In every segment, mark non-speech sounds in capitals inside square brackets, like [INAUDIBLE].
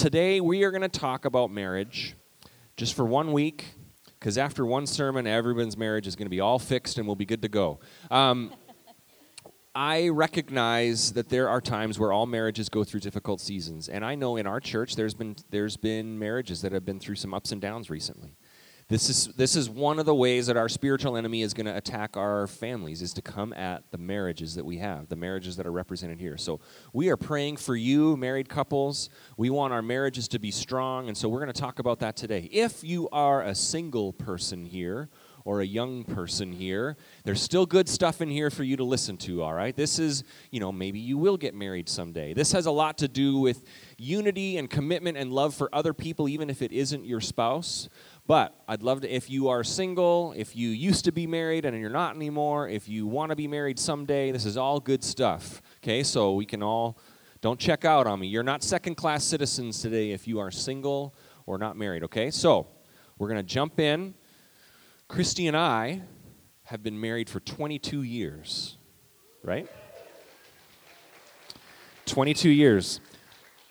today we are going to talk about marriage just for one week, because after one sermon, everyone's marriage is going to be all fixed and we'll be good to go. Um, I recognize that there are times where all marriages go through difficult seasons, and I know in our church there's been there's been marriages that have been through some ups and downs recently. This is this is one of the ways that our spiritual enemy is going to attack our families is to come at the marriages that we have, the marriages that are represented here. So we are praying for you married couples. We want our marriages to be strong, and so we're going to talk about that today. If you are a single person here or a young person here, there's still good stuff in here for you to listen to, all right? This is, you know, maybe you will get married someday. This has a lot to do with unity and commitment and love for other people, even if it isn't your spouse. But I'd love to, if you are single, if you used to be married and you're not anymore, if you want to be married someday, this is all good stuff. Okay, so we can all, don't check out on me. You're not second class citizens today if you are single or not married. Okay, so we're going to jump in. Christy and I have been married for 22 years, right? 22 years.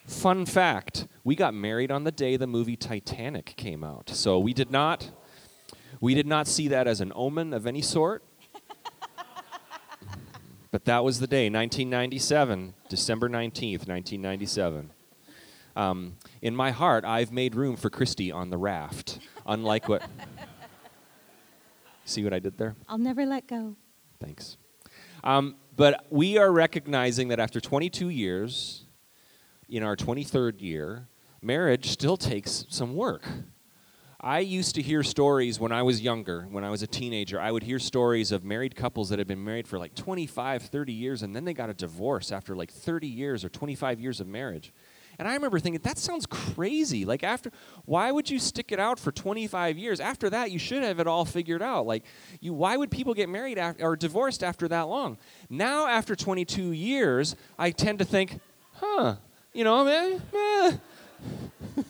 Fun fact we got married on the day the movie Titanic came out. So we did not we did not see that as an omen of any sort. [LAUGHS] but that was the day, 1997, December 19th, 1997. Um, in my heart, I've made room for Christy on the raft, unlike what. [LAUGHS] See what I did there? I'll never let go. Thanks. Um, but we are recognizing that after 22 years, in our 23rd year, marriage still takes some work. I used to hear stories when I was younger, when I was a teenager. I would hear stories of married couples that had been married for like 25, 30 years, and then they got a divorce after like 30 years or 25 years of marriage. And I remember thinking, that sounds crazy. Like, after, why would you stick it out for 25 years? After that, you should have it all figured out. Like, you, why would people get married or divorced after that long? Now, after 22 years, I tend to think, huh, you know, eh, eh. [LAUGHS]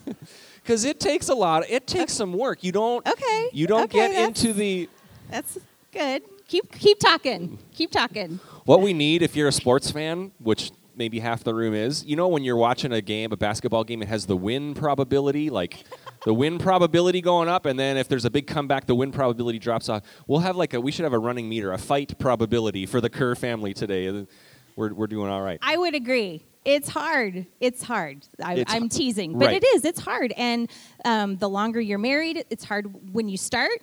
because it takes a lot. It takes some work. You don't. Okay. You don't okay, get into the. That's good. Keep keep talking. Keep talking. What we need, if you're a sports fan, which maybe half the room is, you know, when you're watching a game, a basketball game, it has the win probability, like [LAUGHS] the win probability going up, and then if there's a big comeback, the win probability drops off. We'll have like a. We should have a running meter, a fight probability for the Kerr family today. We're we're doing all right. I would agree it's hard. It's hard. I, am teasing, but right. it is. It's hard. And um, the longer you're married, it's hard when you start.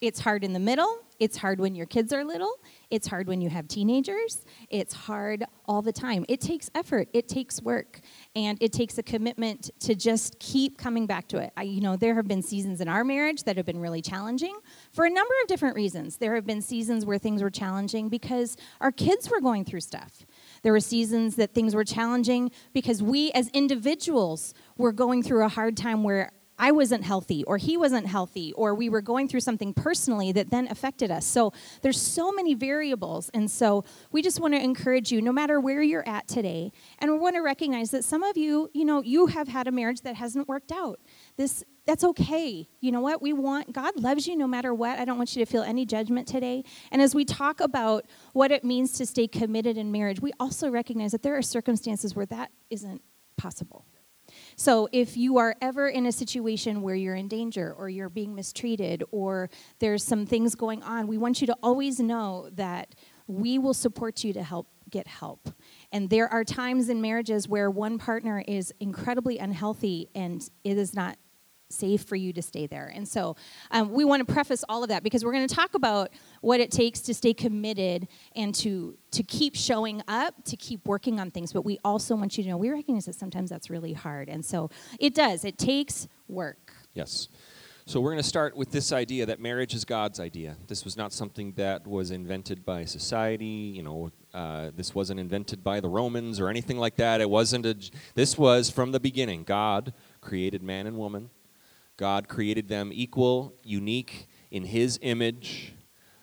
It's hard in the middle. It's hard when your kids are little. It's hard when you have teenagers. It's hard all the time. It takes effort. It takes work, and it takes a commitment to just keep coming back to it. I, you know, there have been seasons in our marriage that have been really challenging for a number of different reasons. There have been seasons where things were challenging because our kids were going through stuff. There were seasons that things were challenging because we as individuals were going through a hard time where I wasn't healthy or he wasn't healthy or we were going through something personally that then affected us. So there's so many variables and so we just want to encourage you no matter where you're at today and we want to recognize that some of you, you know, you have had a marriage that hasn't worked out. This that's okay. You know what? We want, God loves you no matter what. I don't want you to feel any judgment today. And as we talk about what it means to stay committed in marriage, we also recognize that there are circumstances where that isn't possible. So if you are ever in a situation where you're in danger or you're being mistreated or there's some things going on, we want you to always know that we will support you to help get help. And there are times in marriages where one partner is incredibly unhealthy and it is not safe for you to stay there. And so um, we want to preface all of that because we're going to talk about what it takes to stay committed and to to keep showing up, to keep working on things. But we also want you to know we recognize that sometimes that's really hard. And so it does. It takes work. Yes. So we're going to start with this idea that marriage is God's idea. This was not something that was invented by society. You know, uh, this wasn't invented by the Romans or anything like that. It wasn't a. This was from the beginning. God created man and woman God created them equal, unique in His image,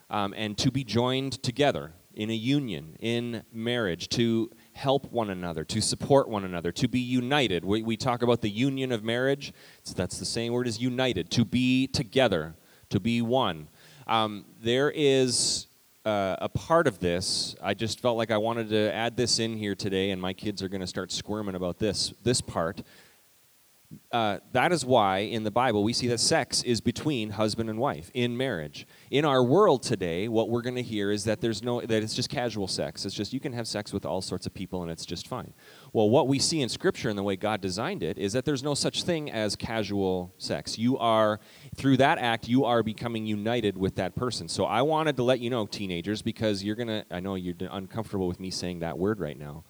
um, and to be joined together in a union, in marriage, to help one another, to support one another, to be united. We, we talk about the union of marriage. So that's the same word as united, to be together, to be one. Um, there is uh, a part of this. I just felt like I wanted to add this in here today, and my kids are going to start squirming about this this part uh, that is why in the Bible we see that sex is between husband and wife in marriage. In our world today, what we're going to hear is that there's no that it's just casual sex. It's just you can have sex with all sorts of people and it's just fine. Well, what we see in Scripture and the way God designed it is that there's no such thing as casual sex. You are through that act you are becoming united with that person. So I wanted to let you know, teenagers, because you're gonna. I know you're uncomfortable with me saying that word right now.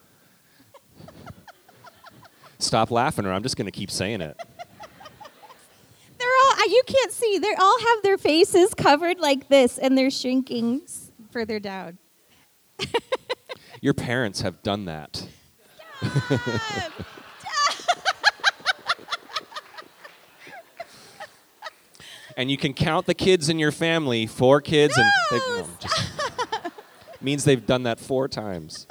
Stop laughing, or I'm just going to keep saying it. [LAUGHS] They're all, uh, you can't see, they all have their faces covered like this and they're shrinking further down. [LAUGHS] Your parents have done that. [LAUGHS] and you can count the kids in your family, four kids, and No, they, just, means they've done that four times.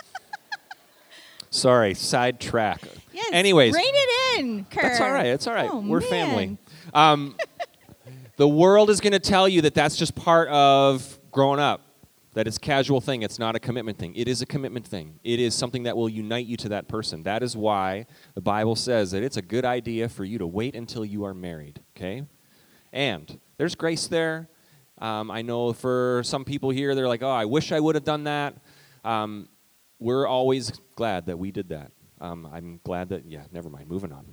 Sorry, sidetrack. Yes, Anyways, rein it in, Kurt. That's all right. It's all right. Oh, We're man. family. Um, [LAUGHS] the world is going to tell you that that's just part of growing up. That it's a casual thing. It's not a commitment thing. It is a commitment thing. It is something that will unite you to that person. That is why the Bible says that it's a good idea for you to wait until you are married. Okay, and there's grace there. Um, I know for some people here, they're like, "Oh, I wish I would have done that." Um, we're always glad that we did that. Um, I'm glad that, yeah, never mind, moving on.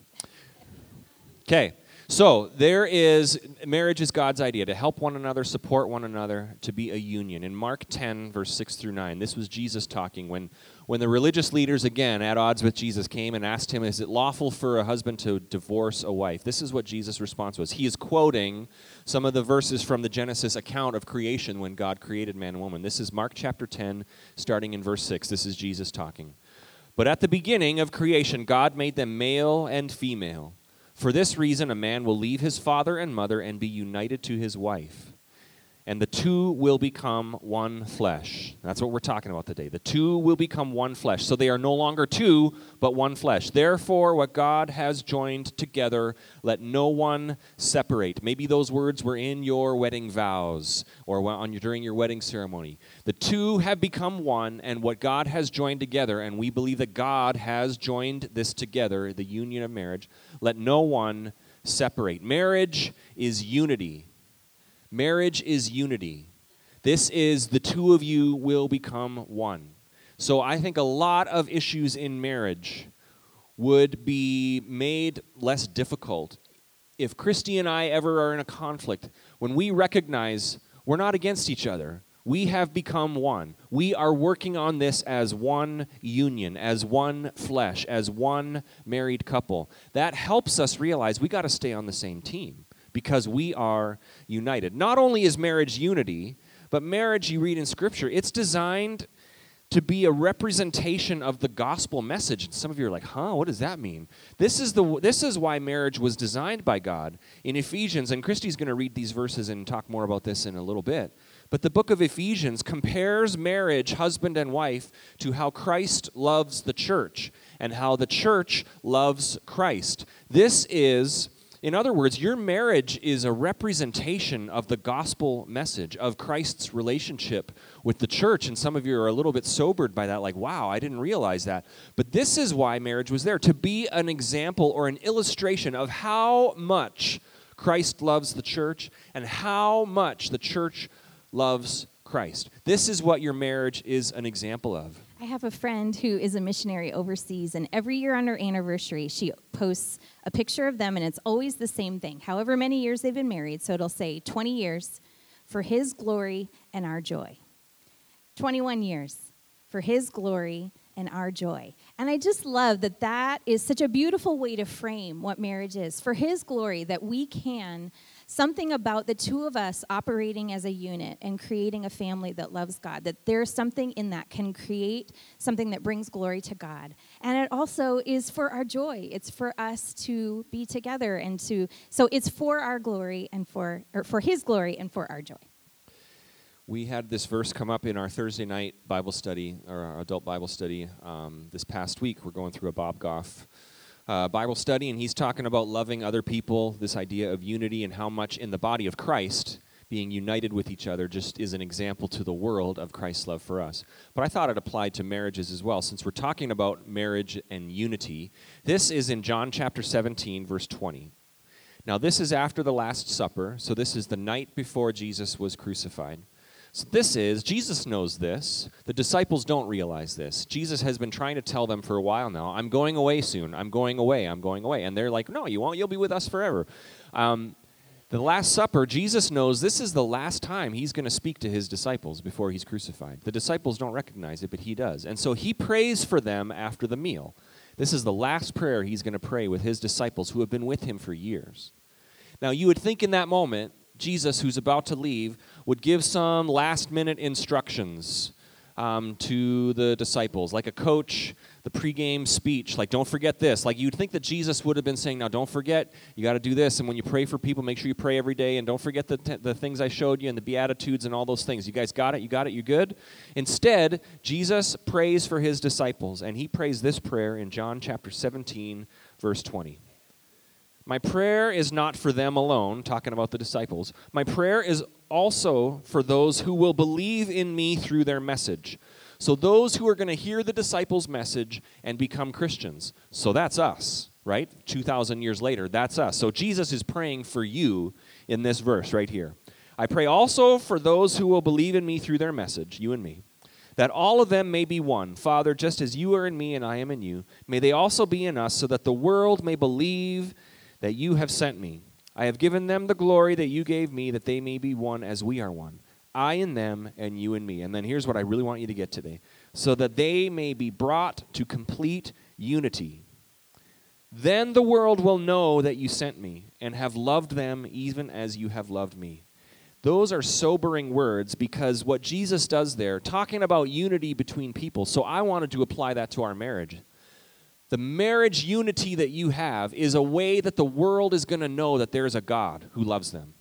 Okay, so there is, marriage is God's idea to help one another, support one another, to be a union. In Mark 10, verse 6 through 9, this was Jesus talking when, when the religious leaders, again, at odds with Jesus, came and asked him, Is it lawful for a husband to divorce a wife? This is what Jesus' response was. He is quoting some of the verses from the Genesis account of creation when God created man and woman. This is Mark chapter 10, starting in verse 6. This is Jesus talking. But at the beginning of creation, God made them male and female. For this reason, a man will leave his father and mother and be united to his wife. And the two will become one flesh. That's what we're talking about today. The two will become one flesh. So they are no longer two, but one flesh. Therefore, what God has joined together, let no one separate. Maybe those words were in your wedding vows or on your, during your wedding ceremony. The two have become one, and what God has joined together, and we believe that God has joined this together, the union of marriage, let no one separate. Marriage is unity. Marriage is unity. This is the two of you will become one. So I think a lot of issues in marriage would be made less difficult if Christy and I ever are in a conflict. When we recognize we're not against each other, we have become one. We are working on this as one union, as one flesh, as one married couple. That helps us realize we got to stay on the same team because we are united. Not only is marriage unity, but marriage, you read in Scripture, it's designed to be a representation of the gospel message. And some of you are like, huh, what does that mean? This is, the, this is why marriage was designed by God. In Ephesians, and Christy's going to read these verses and talk more about this in a little bit. But the book of Ephesians compares marriage, husband and wife, to how Christ loves the church and how the church loves Christ. This is in other words, your marriage is a representation of the gospel message of Christ's relationship with the church. And some of you are a little bit sobered by that, like, wow, I didn't realize that. But this is why marriage was there to be an example or an illustration of how much Christ loves the church and how much the church loves Christ. This is what your marriage is an example of. I have a friend who is a missionary overseas, and every year on her anniversary, she posts a picture of them, and it's always the same thing. However many years they've been married, so it'll say 20 years for his glory and our joy. 21 years for his glory and our joy. And I just love that that is such a beautiful way to frame what marriage is. For his glory, that we can something about the two of us operating as a unit and creating a family that loves God, that there's something in that can create something that brings glory to God. And it also is for our joy. It's for us to be together and to so it's for our glory and for or for his glory and for our joy. We had this verse come up in our Thursday night Bible study, or our adult Bible study, um, this past week. We're going through a Bob Goff uh, Bible study, and he's talking about loving other people, this idea of unity, and how much in the body of Christ, being united with each other just is an example to the world of Christ's love for us. But I thought it applied to marriages as well, since we're talking about marriage and unity. This is in John chapter 17, verse 20. Now, this is after the Last Supper, so this is the night before Jesus was crucified. So, this is, Jesus knows this. The disciples don't realize this. Jesus has been trying to tell them for a while now, I'm going away soon. I'm going away. I'm going away. And they're like, No, you won't. You'll be with us forever. Um, the Last Supper, Jesus knows this is the last time he's going to speak to his disciples before he's crucified. The disciples don't recognize it, but he does. And so he prays for them after the meal. This is the last prayer he's going to pray with his disciples who have been with him for years. Now, you would think in that moment, Jesus, who's about to leave, would give some last minute instructions um, to the disciples, like a coach, the pregame speech, like, don't forget this. Like, you'd think that Jesus would have been saying, now, don't forget, you got to do this. And when you pray for people, make sure you pray every day. And don't forget the, t- the things I showed you and the Beatitudes and all those things. You guys got it? You got it? You good? Instead, Jesus prays for his disciples, and he prays this prayer in John chapter 17, verse 20. My prayer is not for them alone, talking about the disciples. My prayer is also for those who will believe in me through their message. So, those who are going to hear the disciples' message and become Christians. So, that's us, right? 2,000 years later, that's us. So, Jesus is praying for you in this verse right here. I pray also for those who will believe in me through their message, you and me, that all of them may be one. Father, just as you are in me and I am in you, may they also be in us, so that the world may believe that you have sent me. I have given them the glory that you gave me, that they may be one as we are one. I in them, and you in me. And then here's what I really want you to get today so that they may be brought to complete unity. Then the world will know that you sent me and have loved them even as you have loved me. Those are sobering words because what Jesus does there, talking about unity between people, so I wanted to apply that to our marriage. The marriage unity that you have is a way that the world is going to know that there is a God who loves them.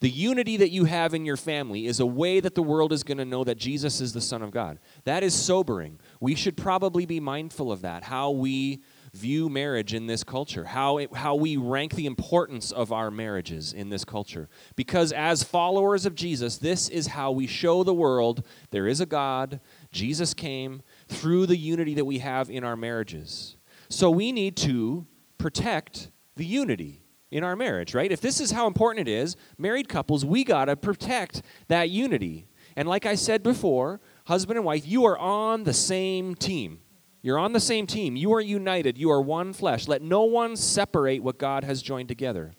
The unity that you have in your family is a way that the world is going to know that Jesus is the Son of God. That is sobering. We should probably be mindful of that, how we view marriage in this culture, how, it, how we rank the importance of our marriages in this culture. Because as followers of Jesus, this is how we show the world there is a God, Jesus came through the unity that we have in our marriages. So we need to protect the unity in our marriage, right? If this is how important it is, married couples, we got to protect that unity. And like I said before, husband and wife, you are on the same team. You're on the same team. You are united. You are one flesh. Let no one separate what God has joined together.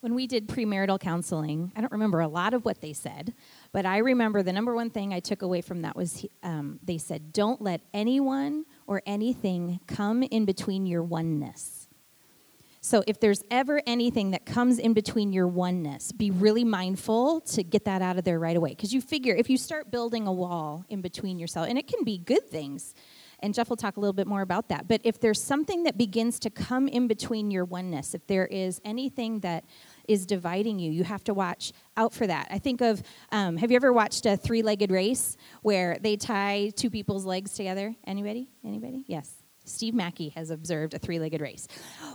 When we did premarital counseling, I don't remember a lot of what they said, but I remember the number one thing I took away from that was um, they said, Don't let anyone or anything come in between your oneness. So if there's ever anything that comes in between your oneness, be really mindful to get that out of there right away. Because you figure if you start building a wall in between yourself, and it can be good things, and Jeff will talk a little bit more about that. But if there's something that begins to come in between your oneness, if there is anything that is dividing you, you have to watch out for that. I think of um, have you ever watched a three legged race where they tie two people's legs together? Anybody? Anybody? Yes. Steve Mackey has observed a three legged race.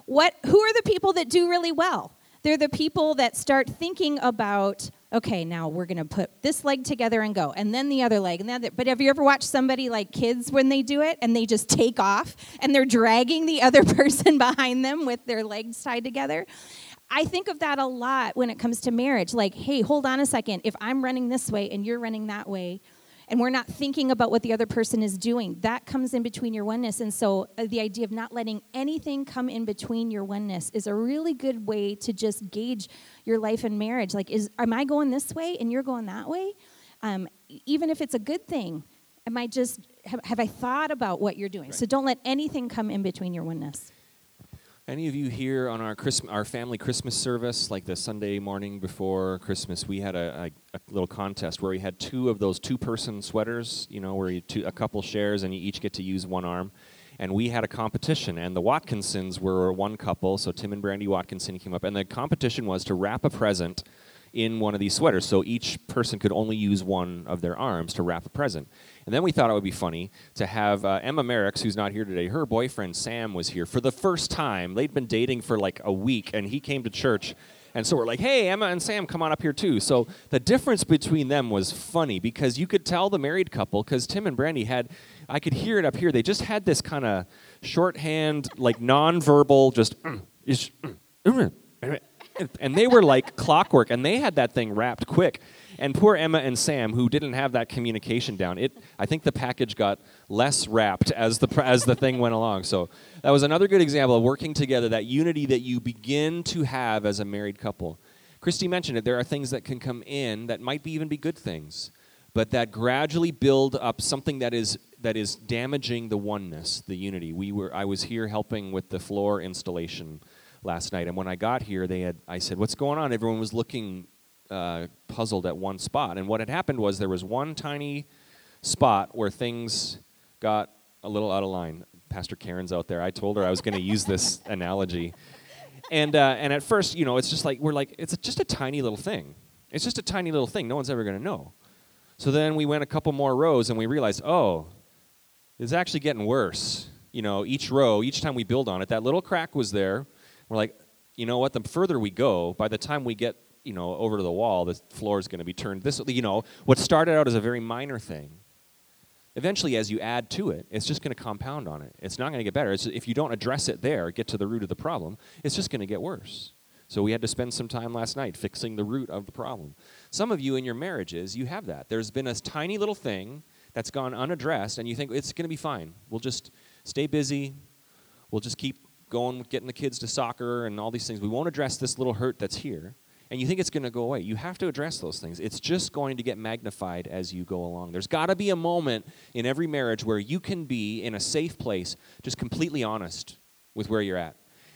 What, who are the people that do really well? They're the people that start thinking about, okay, now we're going to put this leg together and go, and then the other leg, and then. The, but have you ever watched somebody like kids when they do it and they just take off and they're dragging the other [LAUGHS] person behind them with their legs tied together? I think of that a lot when it comes to marriage. Like, hey, hold on a second. If I'm running this way and you're running that way, and we're not thinking about what the other person is doing. That comes in between your oneness. And so uh, the idea of not letting anything come in between your oneness is a really good way to just gauge your life and marriage. Like, is am I going this way and you're going that way? Um, even if it's a good thing, am I just have, have I thought about what you're doing? Right. So don't let anything come in between your oneness. Any of you here on our our family Christmas service, like the Sunday morning before Christmas, we had a, a, a little contest where we had two of those two-person sweaters, you know, where you two, a couple shares and you each get to use one arm. And we had a competition, and the Watkinsons were one couple, so Tim and Brandy Watkinson came up, and the competition was to wrap a present in one of these sweaters. So each person could only use one of their arms to wrap a present. And then we thought it would be funny to have uh, Emma Merricks, who's not here today, her boyfriend Sam was here for the first time. They'd been dating for like a week, and he came to church. And so we're like, hey, Emma and Sam, come on up here too. So the difference between them was funny because you could tell the married couple, because Tim and Brandy had, I could hear it up here. They just had this kind of shorthand, like nonverbal, just, mm, mm, mm, mm, and they were like clockwork, and they had that thing wrapped quick. And poor Emma and Sam, who didn't have that communication down, it I think the package got less wrapped as the as the thing went along. So that was another good example of working together, that unity that you begin to have as a married couple. Christy mentioned it. There are things that can come in that might be even be good things, but that gradually build up something that is that is damaging the oneness, the unity. We were I was here helping with the floor installation last night, and when I got here, they had I said, "What's going on?" Everyone was looking uh, puzzled at one spot. And what had happened was there was one tiny spot where things got a little out of line. Pastor Karen's out there. I told her I was going to use this [LAUGHS] analogy. And, uh, and at first, you know, it's just like, we're like, it's just a tiny little thing. It's just a tiny little thing. No one's ever going to know. So then we went a couple more rows and we realized, oh, it's actually getting worse. You know, each row, each time we build on it, that little crack was there. We're like, you know what? The further we go, by the time we get you know, over to the wall, the floor is going to be turned this, you know, what started out as a very minor thing, eventually as you add to it, it's just going to compound on it. It's not going to get better. It's, if you don't address it there, get to the root of the problem, it's just going to get worse. So we had to spend some time last night fixing the root of the problem. Some of you in your marriages, you have that. There's been a tiny little thing that's gone unaddressed, and you think it's going to be fine. We'll just stay busy. We'll just keep going, getting the kids to soccer and all these things. We won't address this little hurt that's here and you think it's going to go away. You have to address those things. It's just going to get magnified as you go along. There's got to be a moment in every marriage where you can be in a safe place, just completely honest with where you're at.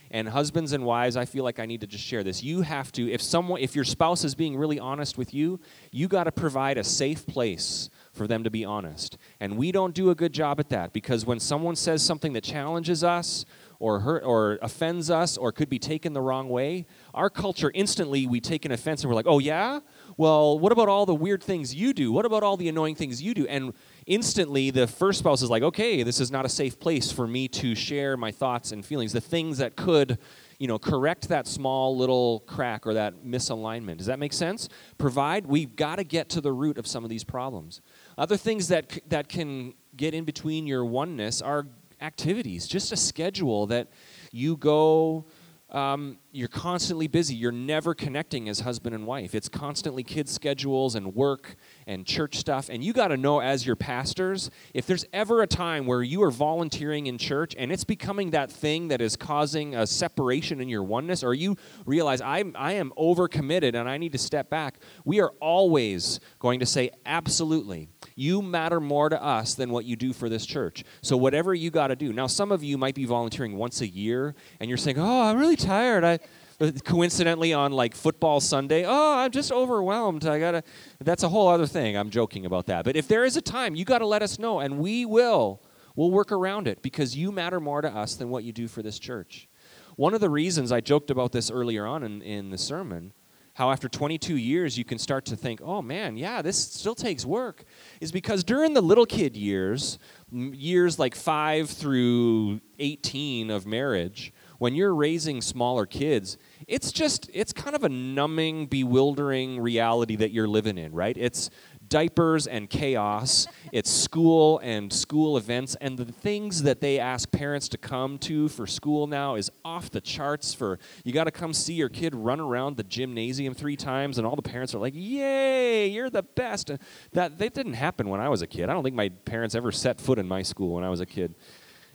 And husbands and wives, I feel like I need to just share this. You have to, if someone, if your spouse is being really honest with you, you got to provide a safe place for them to be honest. And we don't do a good job at that because when someone says something that challenges us or hurt or offends us or could be taken the wrong way, our culture instantly we take an offense and we're like, "Oh yeah? Well, what about all the weird things you do? What about all the annoying things you do?" And instantly the first spouse is like, "Okay, this is not a safe place for me to share my thoughts and feelings, the things that could you know, correct that small little crack or that misalignment. Does that make sense? Provide, we've got to get to the root of some of these problems. Other things that, that can get in between your oneness are activities, just a schedule that you go um, you're constantly busy. You're never connecting as husband and wife. It's constantly kids' schedules and work and church stuff. And you got to know, as your pastors, if there's ever a time where you are volunteering in church and it's becoming that thing that is causing a separation in your oneness, or you realize I'm, I am overcommitted and I need to step back, we are always going to say, absolutely. You matter more to us than what you do for this church. So, whatever you got to do. Now, some of you might be volunteering once a year and you're saying, oh, I'm really tired. I Uh, coincidentally on like football Sunday, oh, I'm just overwhelmed. I gotta. That's a whole other thing. I'm joking about that. But if there is a time, you got to let us know, and we will. We'll work around it because you matter more to us than what you do for this church. One of the reasons I joked about this earlier on in, in the sermon, how after 22 years you can start to think, oh man, yeah, this still takes work, is because during the little kid years, years like 5 through 18 of marriage, when you're raising smaller kids, it's just, it's kind of a numbing, bewildering reality that you're living in, right? It's diapers and chaos, it's school and school events, and the things that they ask parents to come to for school now is off the charts. For you got to come see your kid run around the gymnasium three times, and all the parents are like, "Yay, you're the best!" That that didn't happen when I was a kid. I don't think my parents ever set foot in my school when I was a kid,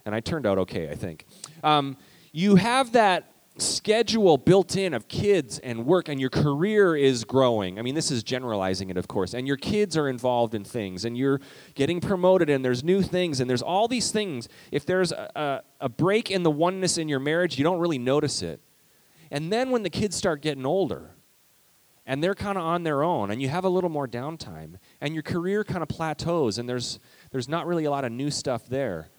and I turned out okay, I think. Um, you have that schedule built in of kids and work and your career is growing. I mean this is generalizing it of course. And your kids are involved in things and you're getting promoted and there's new things and there's all these things. If there's a, a, a break in the oneness in your marriage you don't really notice it. And then when the kids start getting older and they're kind of on their own and you have a little more downtime and your career kind of plateaus and there's there's not really a lot of new stuff there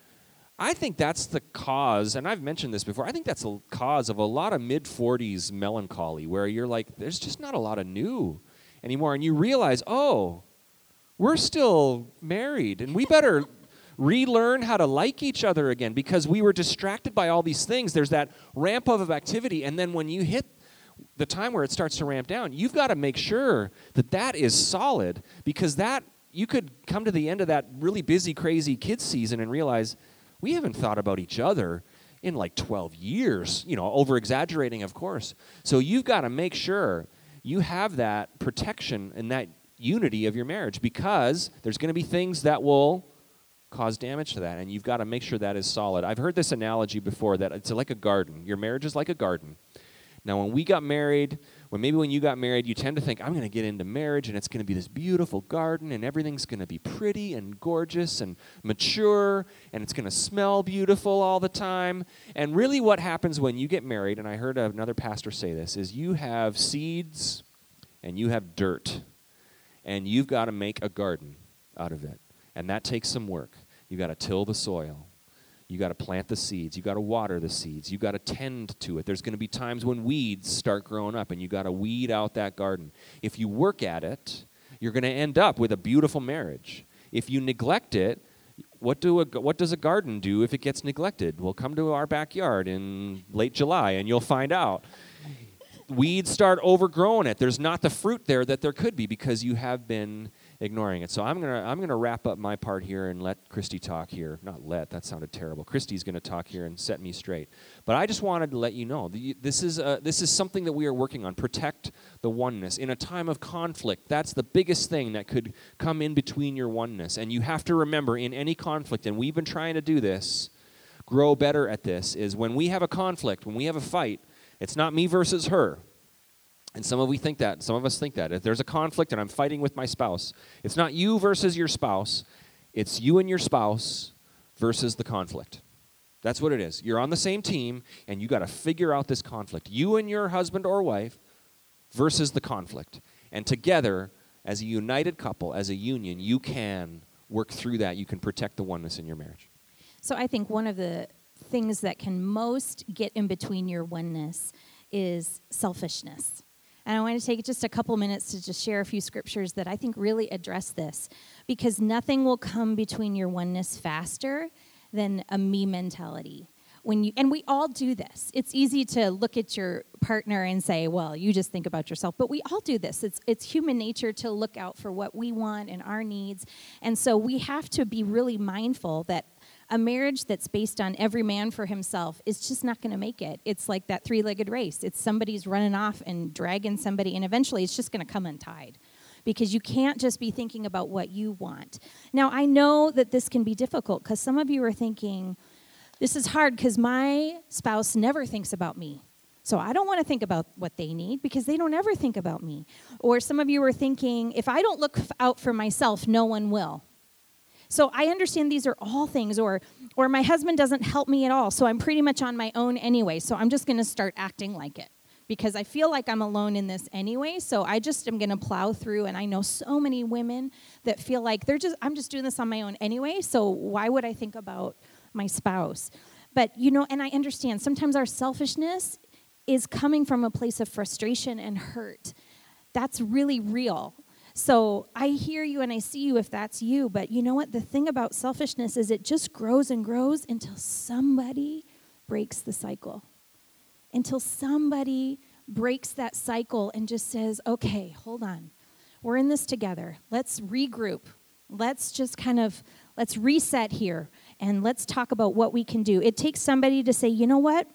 I think that's the cause, and I've mentioned this before. I think that's the cause of a lot of mid 40s melancholy, where you're like, there's just not a lot of new anymore. And you realize, oh, we're still married, and we better relearn how to like each other again because we were distracted by all these things. There's that ramp up of activity, and then when you hit the time where it starts to ramp down, you've got to make sure that that is solid because that you could come to the end of that really busy, crazy kids season and realize we haven't thought about each other in like 12 years, you know, over exaggerating, of course. So you've got to make sure you have that protection and that unity of your marriage because there's going to be things that will cause damage to that and you've got to make sure that is solid. I've heard this analogy before that it's like a garden. Your marriage is like a garden. Now, when we got married, when maybe when you got married, you tend to think, I'm going to get into marriage and it's going to be this beautiful garden and everything's going to be pretty and gorgeous and mature and it's going to smell beautiful all the time. And really, what happens when you get married, and I heard another pastor say this, is you have seeds and you have dirt and you've got to make a garden out of it. And that takes some work. You've got to till the soil you got to plant the seeds. You got to water the seeds. You got to tend to it. There's going to be times when weeds start growing up, and you got to weed out that garden. If you work at it, you're going to end up with a beautiful marriage. If you neglect it, what, do a, what does a garden do if it gets neglected? Well, come to our backyard in late July, and you'll find out. Weeds start overgrowing it. There's not the fruit there that there could be because you have been ignoring it. So I'm gonna I'm gonna wrap up my part here and let Christy talk here. Not let that sounded terrible. Christy's gonna talk here and set me straight. But I just wanted to let you know the, this is uh, this is something that we are working on. Protect the oneness in a time of conflict. That's the biggest thing that could come in between your oneness. And you have to remember in any conflict, and we've been trying to do this, grow better at this. Is when we have a conflict, when we have a fight, it's not me versus her. And some of we think that. Some of us think that. If there's a conflict and I'm fighting with my spouse, it's not you versus your spouse, it's you and your spouse versus the conflict. That's what it is. You're on the same team and you got to figure out this conflict. You and your husband or wife versus the conflict. And together, as a united couple, as a union, you can work through that. You can protect the oneness in your marriage. So I think one of the things that can most get in between your oneness is selfishness. And I want to take just a couple minutes to just share a few scriptures that I think really address this because nothing will come between your oneness faster than a me mentality. When you and we all do this. It's easy to look at your partner and say, "Well, you just think about yourself." But we all do this. It's it's human nature to look out for what we want and our needs. And so we have to be really mindful that a marriage that's based on every man for himself is just not going to make it. It's like that three legged race. It's somebody's running off and dragging somebody, and eventually it's just going to come untied because you can't just be thinking about what you want. Now, I know that this can be difficult because some of you are thinking, this is hard because my spouse never thinks about me. So I don't want to think about what they need because they don't ever think about me. Or some of you are thinking, if I don't look out for myself, no one will. So I understand these are all things, or or my husband doesn't help me at all, so I'm pretty much on my own anyway. So I'm just going to start acting like it because I feel like I'm alone in this anyway. So I just am going to plow through. And I know so many women that feel like they're just I'm just doing this on my own anyway. So why would I think about my spouse? But you know, and I understand sometimes our selfishness is coming from a place of frustration and hurt. That's really real. So I hear you and I see you if that's you, but you know what? The thing about selfishness is it just grows and grows until somebody breaks the cycle. Until somebody breaks that cycle and just says, okay, hold on. We're in this together. Let's regroup. Let's just kind of let's reset here and let's talk about what we can do. It takes somebody to say, you know what?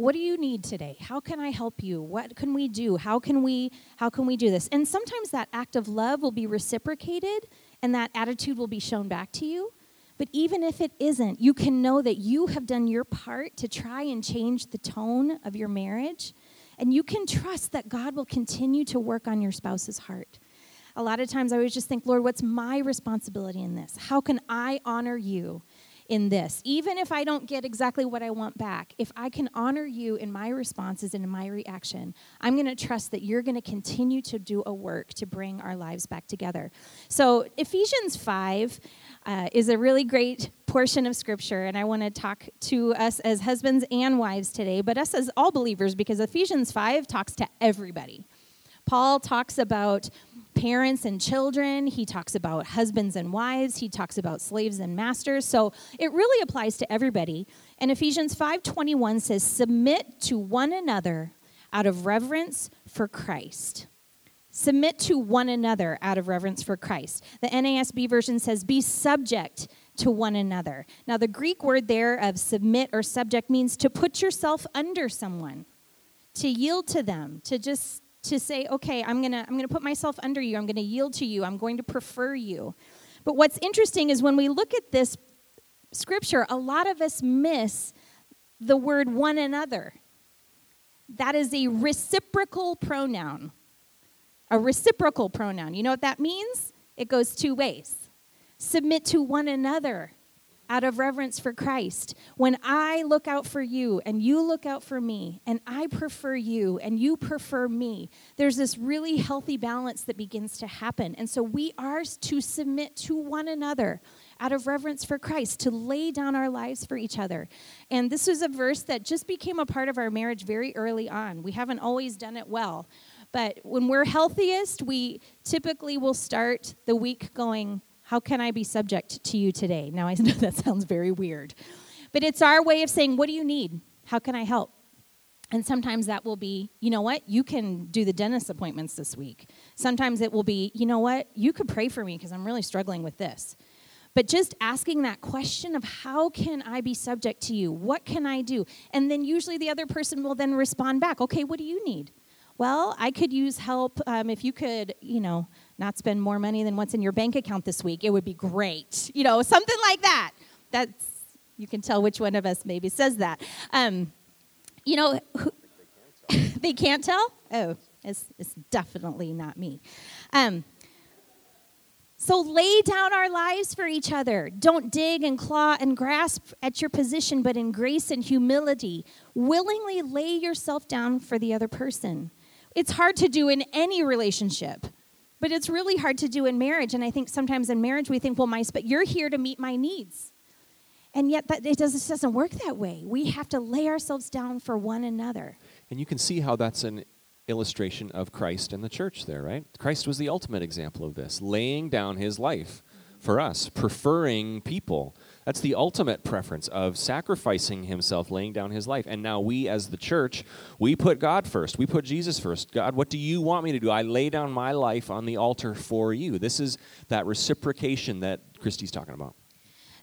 What do you need today? How can i help you? What can we do? How can we how can we do this? And sometimes that act of love will be reciprocated and that attitude will be shown back to you. But even if it isn't you can know that you have done your part to try and change the tone of your marriage. And you can trust that god will continue to work on your spouse's heart. A lot of times i always just think lord what's my responsibility in this? How can i honor you in this. Even if I don't get exactly what I want back, if I can honor you in my responses and in my reaction, I'm going to trust that you're going to continue to do a work to bring our lives back together. So, Ephesians 5 uh, is a really great portion of scripture, and I want to talk to us as husbands and wives today, but us as all believers, because Ephesians 5 talks to everybody. Paul talks about parents and children. He talks about husbands and wives. He talks about slaves and masters. So it really applies to everybody. And Ephesians 5:21 says, "Submit to one another out of reverence for Christ. Submit to one another out of reverence for Christ. The NASB version says, Be subject to one another. Now, the Greek word there of submit or subject means to put yourself under someone, to yield to them, to just to say, okay, I'm gonna I'm gonna put myself under you, I'm gonna yield to you, I'm going to prefer you. But what's interesting is when we look at this scripture, a lot of us miss the word one another. That is a reciprocal pronoun. A reciprocal pronoun. You know what that means? It goes two ways. Submit to one another out of reverence for Christ. When I look out for you and you look out for me, and I prefer you and you prefer me, there's this really healthy balance that begins to happen. And so we are to submit to one another out of reverence for Christ, to lay down our lives for each other. And this was a verse that just became a part of our marriage very early on. We haven't always done it well. But when we're healthiest, we typically will start the week going, how can I be subject to you today? Now, I [LAUGHS] know that sounds very weird, but it's our way of saying, What do you need? How can I help? And sometimes that will be, you know what, you can do the dentist appointments this week. Sometimes it will be, you know what, you could pray for me because I'm really struggling with this. But just asking that question of how can I be subject to you? What can I do? And then usually the other person will then respond back, okay, what do you need? Well, I could use help. Um, if you could, you know, not spend more money than what's in your bank account this week, it would be great. You know, something like that. That's, you can tell which one of us maybe says that. Um, you know, who, [LAUGHS] they can't tell? Oh, it's, it's definitely not me. Um, so lay down our lives for each other. Don't dig and claw and grasp at your position, but in grace and humility, willingly lay yourself down for the other person. It's hard to do in any relationship. But it's really hard to do in marriage. And I think sometimes in marriage we think, well, my, but you're here to meet my needs. And yet that, it, does, it doesn't work that way. We have to lay ourselves down for one another. And you can see how that's an illustration of Christ and the church there, right? Christ was the ultimate example of this, laying down his life for us, preferring people that's the ultimate preference of sacrificing himself, laying down his life. And now we, as the church, we put God first. We put Jesus first. God, what do you want me to do? I lay down my life on the altar for you. This is that reciprocation that Christy's talking about.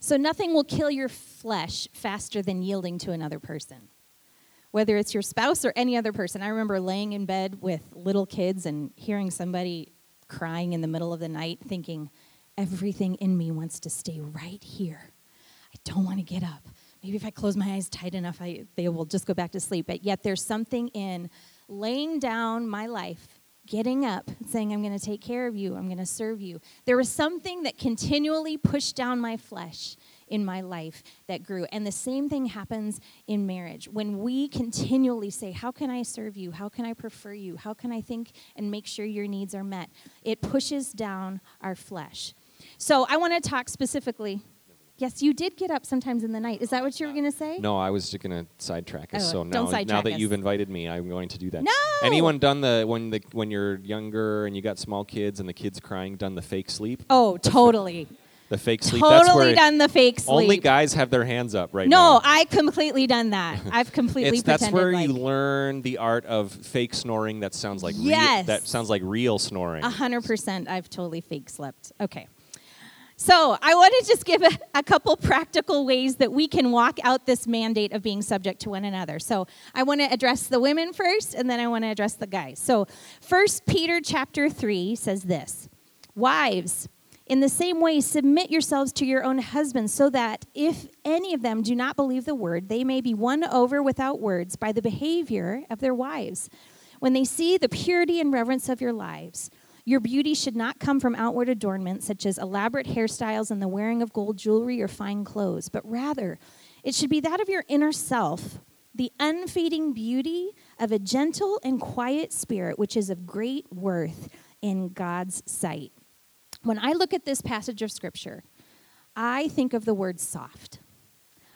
So nothing will kill your flesh faster than yielding to another person. Whether it's your spouse or any other person. I remember laying in bed with little kids and hearing somebody crying in the middle of the night, thinking, everything in me wants to stay right here don't want to get up. Maybe if I close my eyes tight enough, I, they will just go back to sleep. But yet there's something in laying down my life, getting up, saying, I'm going to take care of you, I'm going to serve you. There was something that continually pushed down my flesh in my life that grew. And the same thing happens in marriage. When we continually say, How can I serve you? How can I prefer you? How can I think and make sure your needs are met? It pushes down our flesh. So I want to talk specifically Yes, you did get up sometimes in the night. Is that what you were going to say? No, I was just going to sidetrack us. Oh, so now, now that us. you've invited me, I'm going to do that. No. Anyone done the when the when you're younger and you got small kids and the kids crying, done the fake sleep? Oh, totally. [LAUGHS] The fake sleep. Totally That's where done the fake sleep. Only guys have their hands up right no, now. No, I completely done that. [LAUGHS] I've completely. it's, that's where like you learn the art of fake snoring. That sounds like yes. Re- that sounds like real snoring. A hundred percent. I've totally fake slept. Okay. So, I want to just give a, a, couple practical ways that we can walk out this mandate of being subject to one another. So, I want to address the women first and then I want to address the guys. So, First Peter chapter 3 says this. Wives, in the same way submit yourselves to your own husbands so that if any of them do not believe the word, they may be won over without words by the behavior of their wives. When they see the purity and reverence of your lives, your beauty should not come from outward adornment, such as elaborate hairstyles and the wearing of gold jewelry or fine clothes, but rather it should be that of your inner self, the unfading beauty of a gentle and quiet spirit, which is of great worth in God's sight. When I look at this passage of Scripture, I think of the word soft.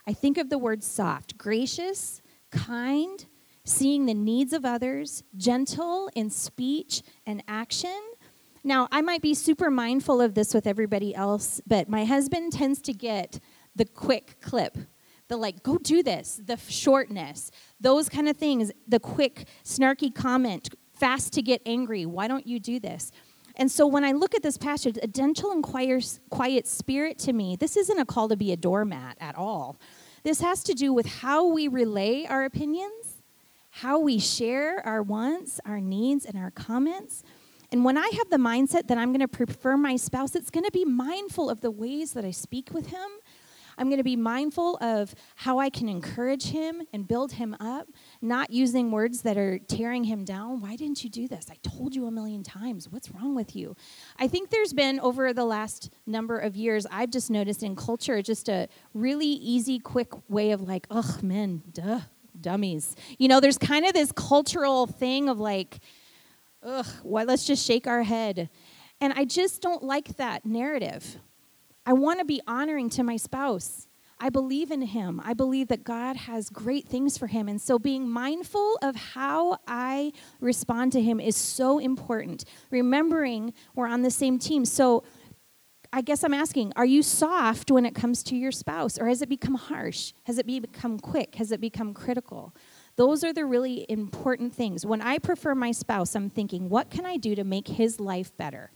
I think of the word soft, gracious, kind, seeing the needs of others, gentle in speech and action, now, I might be super mindful of this with everybody else, but my husband tends to get the quick clip, the like, go do this, the shortness, those kind of things, the quick, snarky comment, fast to get angry. Why don't you do this? And so when I look at this passage, a gentle and quiet spirit to me, this isn't a call to be a doormat at all. This has to do with how we relay our opinions, how we share our wants, our needs, and our comments. And when I have the mindset that I'm going to prefer my spouse, it's going to be mindful of the ways that I speak with him. I'm going to be mindful of how I can encourage him and build him up, not using words that are tearing him down. Why didn't you do this? I told you a million times. What's wrong with you? I think there's been, over the last number of years, I've just noticed in culture just a really easy, quick way of like, ugh, men, duh, dummies. You know, there's kind of this cultural thing of like, ugh, why, let's just shake our head. And I just don't like that narrative. I want to be honoring to my spouse. I believe in him. I believe that God has great things for him. And so being mindful of how I respond to him is so important. Remembering we're on the same team. So I guess I'm asking, are you soft when it comes to your spouse? Or has it become harsh? Has it become quick? Has it become critical? Those are the really important things. When I prefer my spouse, I'm thinking, what can I do to make his life better?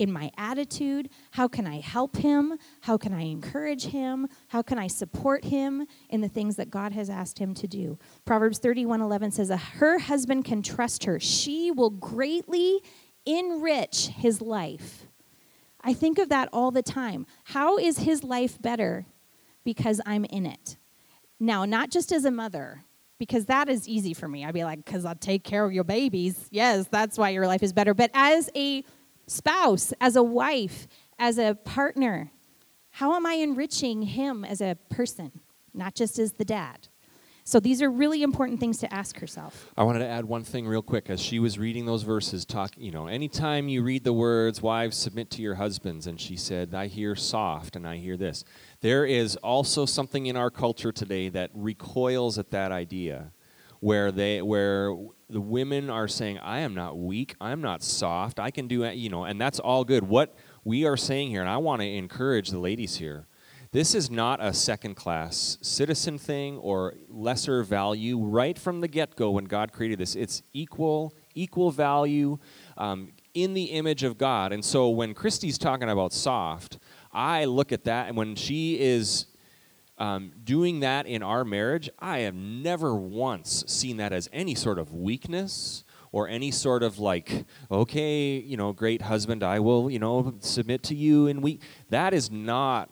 in my attitude? How can I help him? How can I encourage him? How can I support him in the things that God has asked him to do? Proverbs 31:11 says, "Her husband can trust her. She will greatly enrich his life." I think of that all the time. How is his life better because I'm in it? Now, not just as a mother, because that is easy for me. I'd be like, because I'll take care of your babies. Yes, that's why your life is better. But as a spouse, as a wife, as a partner? How am I enriching him as a person, not just as the dad? So these are really important things to ask herself. I wanted to add one thing real quick as she was reading those verses talk, you know, anytime you read the words wives submit to your husbands and she said I hear soft and I hear this. There is also something in our culture today that recoils at that idea where they where the women are saying i am not weak i'm not soft i can do you know and that's all good what we are saying here and i want to encourage the ladies here this is not a second class citizen thing or lesser value right from the get-go when god created this it's equal equal value um, in the image of god and so when christy's talking about soft i look at that and when she is um, doing that in our marriage, I have never once seen that as any sort of weakness or any sort of like, okay, you know, great husband, I will, you know, submit to you. And we, that is not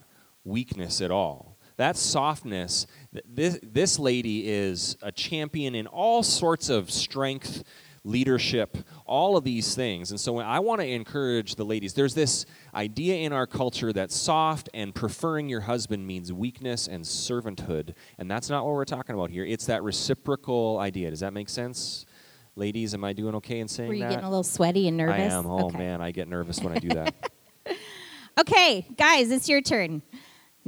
weakness at all. That softness, this, this lady is a champion in all sorts of strength leadership, all of these things. And so I want to encourage the ladies. There's this idea in our culture that soft and preferring your husband means weakness and servanthood. And that's not what we're talking about here. It's that reciprocal idea. Does that make sense? Ladies, am I doing okay in saying that? Were you that? getting a little sweaty and nervous? I am. Oh, okay. man, I get nervous when I do that. [LAUGHS] okay, guys, it's your turn.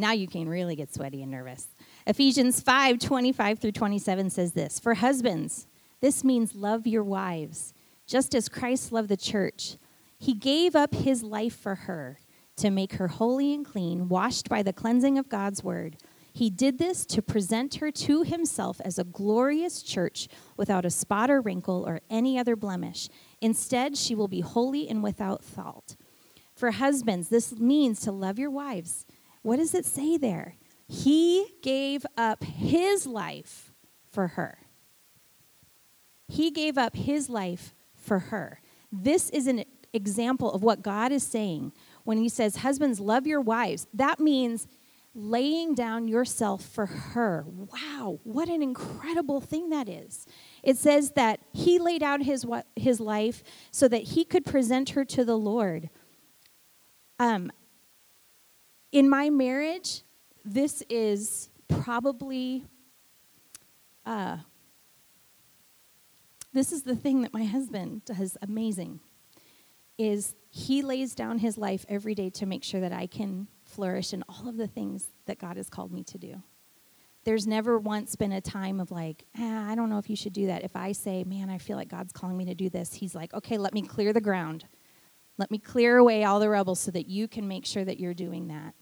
Now you can really get sweaty and nervous. Ephesians 5 25 through 27 says this For husbands, this means love your wives, just as Christ loved the church. He gave up his life for her to make her holy and clean, washed by the cleansing of God's word. He did this to present her to himself as a glorious church without a spot or wrinkle or any other blemish. Instead, she will be holy and without fault. For husbands, this means to love your wives. What does it say there? He gave up his life for her. He gave up his life for her. This is an example of what God is saying when he says, Husbands, love your wives. That means laying down yourself for her. Wow, what an incredible thing that is. It says that he laid out his, his life so that he could present her to the Lord. Um, in my marriage, this is probably uh, this is the thing that my husband does amazing is he lays down his life every day to make sure that I can flourish in all of the things that God has called me to do. There's never once been a time of like, ah, I don't know if you should do that. If I say, man, I feel like God's calling me to do this, he's like, okay, let me clear the ground. Let me clear away all the rubble so that you can make sure that you're doing that.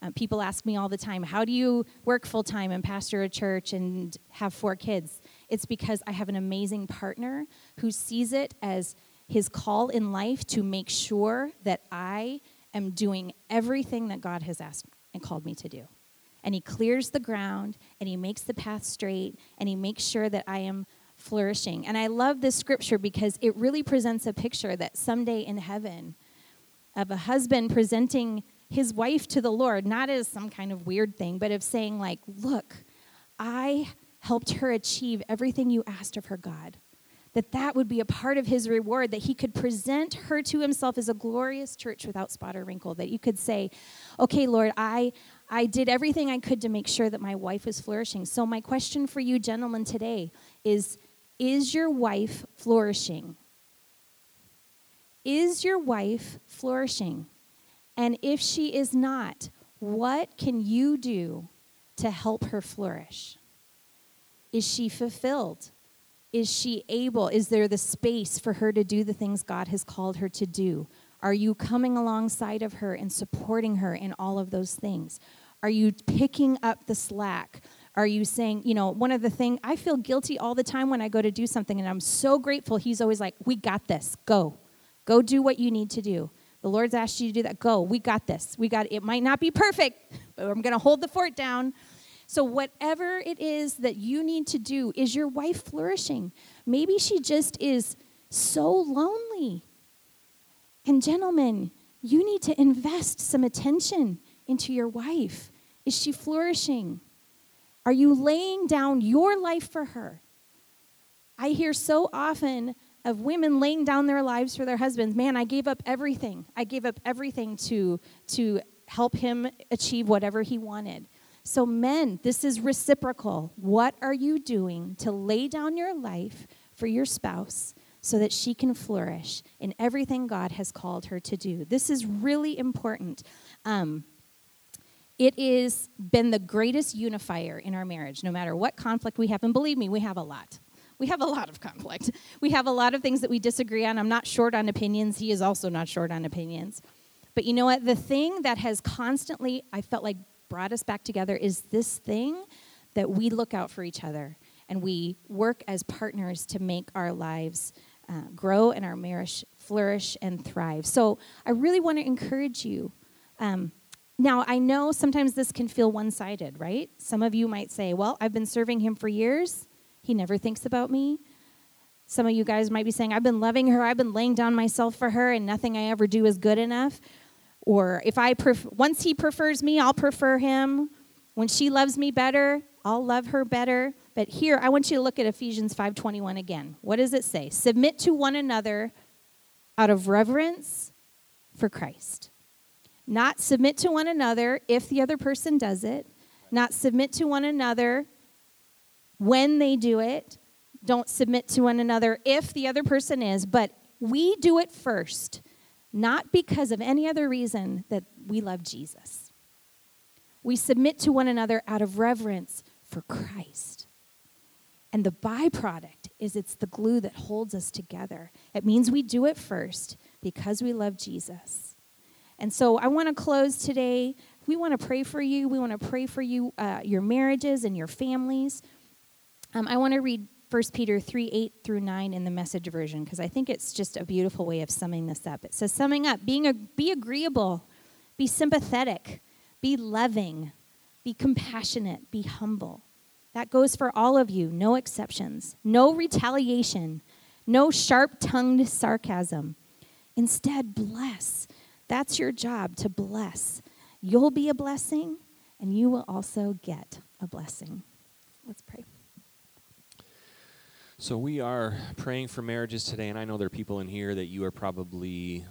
Uh, people ask me all the time, How do you work full time and pastor a church and have four kids? It's because I have an amazing partner who sees it as his call in life to make sure that I am doing everything that God has asked and called me to do. And he clears the ground and he makes the path straight and he makes sure that I am flourishing. And I love this scripture because it really presents a picture that someday in heaven of a husband presenting his wife to the Lord, not as some kind of weird thing, but of saying, like, look, I helped her achieve everything you asked of her, God. That that would be a part of his reward, that he could present her to himself as a glorious church without spot or wrinkle. That you could say, okay, Lord, I, I did everything I could to make sure that my wife was flourishing. So, my question for you, gentlemen, today is Is your wife flourishing? Is your wife flourishing? And if she is not, what can you do to help her flourish? Is she fulfilled? Is she able? Is there the space for her to do the things God has called her to do? Are you coming alongside of her and supporting her in all of those things? Are you picking up the slack? Are you saying, you know, one of the things I feel guilty all the time when I go to do something, and I'm so grateful. He's always like, We got this. Go. Go do what you need to do. The Lord's asked you to do that. Go. We got this. We got it. might not be perfect, but I'm going to hold the fort down. So whatever it is that you need to do, is your wife flourishing? Maybe she just is so lonely. And gentlemen, you need to invest some attention into your wife. Is she flourishing? Are you laying down your life for her? I hear so often of women laying down their lives for their husbands. Man, I gave up everything. I gave up everything to, to help him achieve whatever he wanted. So, men, this is reciprocal. What are you doing to lay down your life for your spouse so that she can flourish in everything God has called her to do? This is really important. Um, it has been the greatest unifier in our marriage, no matter what conflict we have. And believe me, we have a lot we have a lot of conflict. We have a lot of things that we disagree on. I'm not short on opinions. He is also not short on opinions. But you know what? The thing that has constantly, I felt like, brought us back together is this thing that we look out for each other and we work as partners to make our lives uh, grow and our marriage flourish and thrive. So I really want to encourage you. Um, now, I know sometimes this can feel one sided, right? Some of you might say, well, I've been serving him for years. He never thinks about me. Some of you guys might be saying, I've been loving her, I've been laying down myself for her, and nothing I ever do is good enough. Or if I pref- once he prefers me, I'll prefer him. When she loves me better, I'll love her better. But here, I want you to look at Ephesians 5:21 again. What does it say? Submit to one another out of reverence for Christ. Not submit to one another if the other person does it. Not submit to one another when they do it. Don't submit to one another if the other person is, but we do it first, not because of any other reason that we love Jesus. We submit to one another out of reverence for Christ. And the byproduct is it's the glue that holds us together. It means we do it first because we love Jesus. And so I want to close today. We want to pray for you. We want to pray for you, uh, your marriages and your families. Um, I want to read 1 Peter 3 8 through 9 in the message version because I think it's just a beautiful way of summing this up. It says, Summing up, being a, be agreeable, be sympathetic, be loving, be compassionate, be humble. That goes for all of you, no exceptions. No retaliation, no sharp tongued sarcasm. Instead, bless. That's your job to bless. You'll be a blessing, and you will also get a blessing. Let's pray. So we are praying for marriages today, and I know there are people in here that you are probably,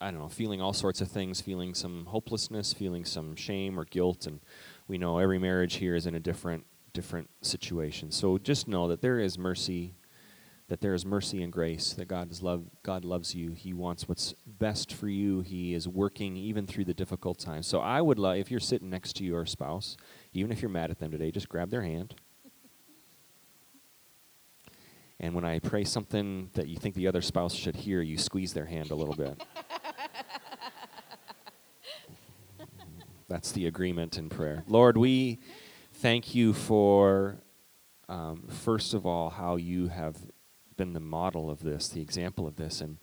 I don't know, feeling all sorts of things, feeling some hopelessness, feeling some shame or guilt, and we know every marriage here is in a different different situation. So just know that there is mercy, that there is mercy and grace, that God is love God loves you. He wants what's best for you. He is working even through the difficult times. So I would love if you're sitting next to your spouse, even if you're mad at them today, just grab their hand and when I pray something that you think the other spouse should hear, you squeeze their hand a little bit. That's the agreement in prayer. Lord, we thank you for, um, first of all, how you have been the model of this, the example of this. And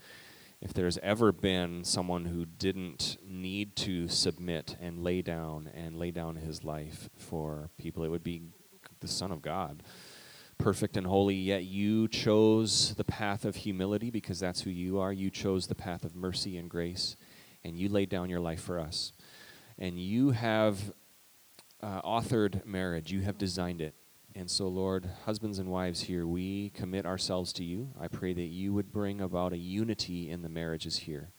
if there's ever been someone who didn't need to submit and lay down and lay down his life for people, it would be the Son of God. Perfect and holy, yet you chose the path of humility because that's who you are. You chose the path of mercy and grace, and you laid down your life for us and you have uh, authored marriage, you have designed it. And so, Lord, husbands and wives here, we commit ourselves to you. I pray that you would bring about a unity in the marriages here,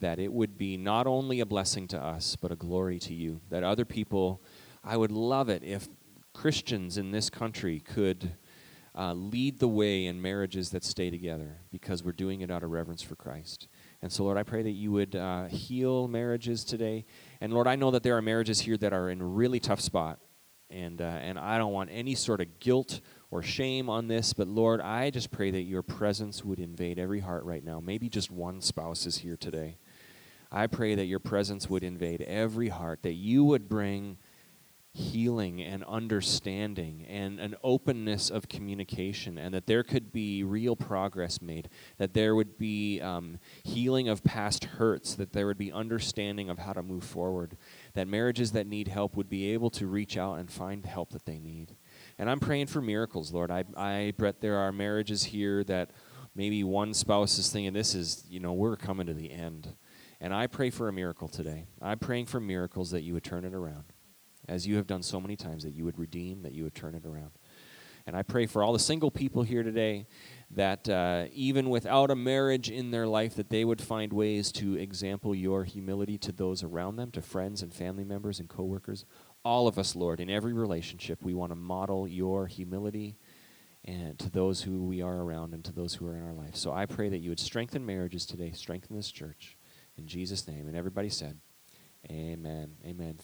that it would be not only a blessing to us, but a glory to you. That other people, I would love it if Christians in this country could uh, lead the way in marriages that stay together because we're doing it out of reverence for Christ. And so, Lord, I pray that you would uh, heal marriages today. And Lord, I know that there are marriages here that are in a really tough spot. And, uh, and I don't want any sort of guilt or shame on this, but Lord, I just pray that your presence would invade every heart right now. Maybe just one spouse is here today. I pray that your presence would invade every heart, that you would bring healing and understanding and an openness of communication, and that there could be real progress made, that there would be um, healing of past hurts, that there would be understanding of how to move forward, that marriages that need help would be able to reach out and find help that they need. And I'm praying for miracles, Lord. I, I bet there are marriages here that maybe one spouse is thinking, this is, you know, we're coming to the end. And I pray for a miracle today. I'm praying for miracles that you would turn it around as you have done so many times, that you would redeem, that you would turn it around. And I pray for all the single people here today that uh, even without a marriage in their life, that they would find ways to example your humility to those around them, to friends and family members and coworkers. All of us, Lord, in every relationship, we want to model your humility and to those who we are around and to those who are in our life. So I pray that you would strengthen marriages today, strengthen this church. In Jesus' name. And everybody said, Amen. Amen.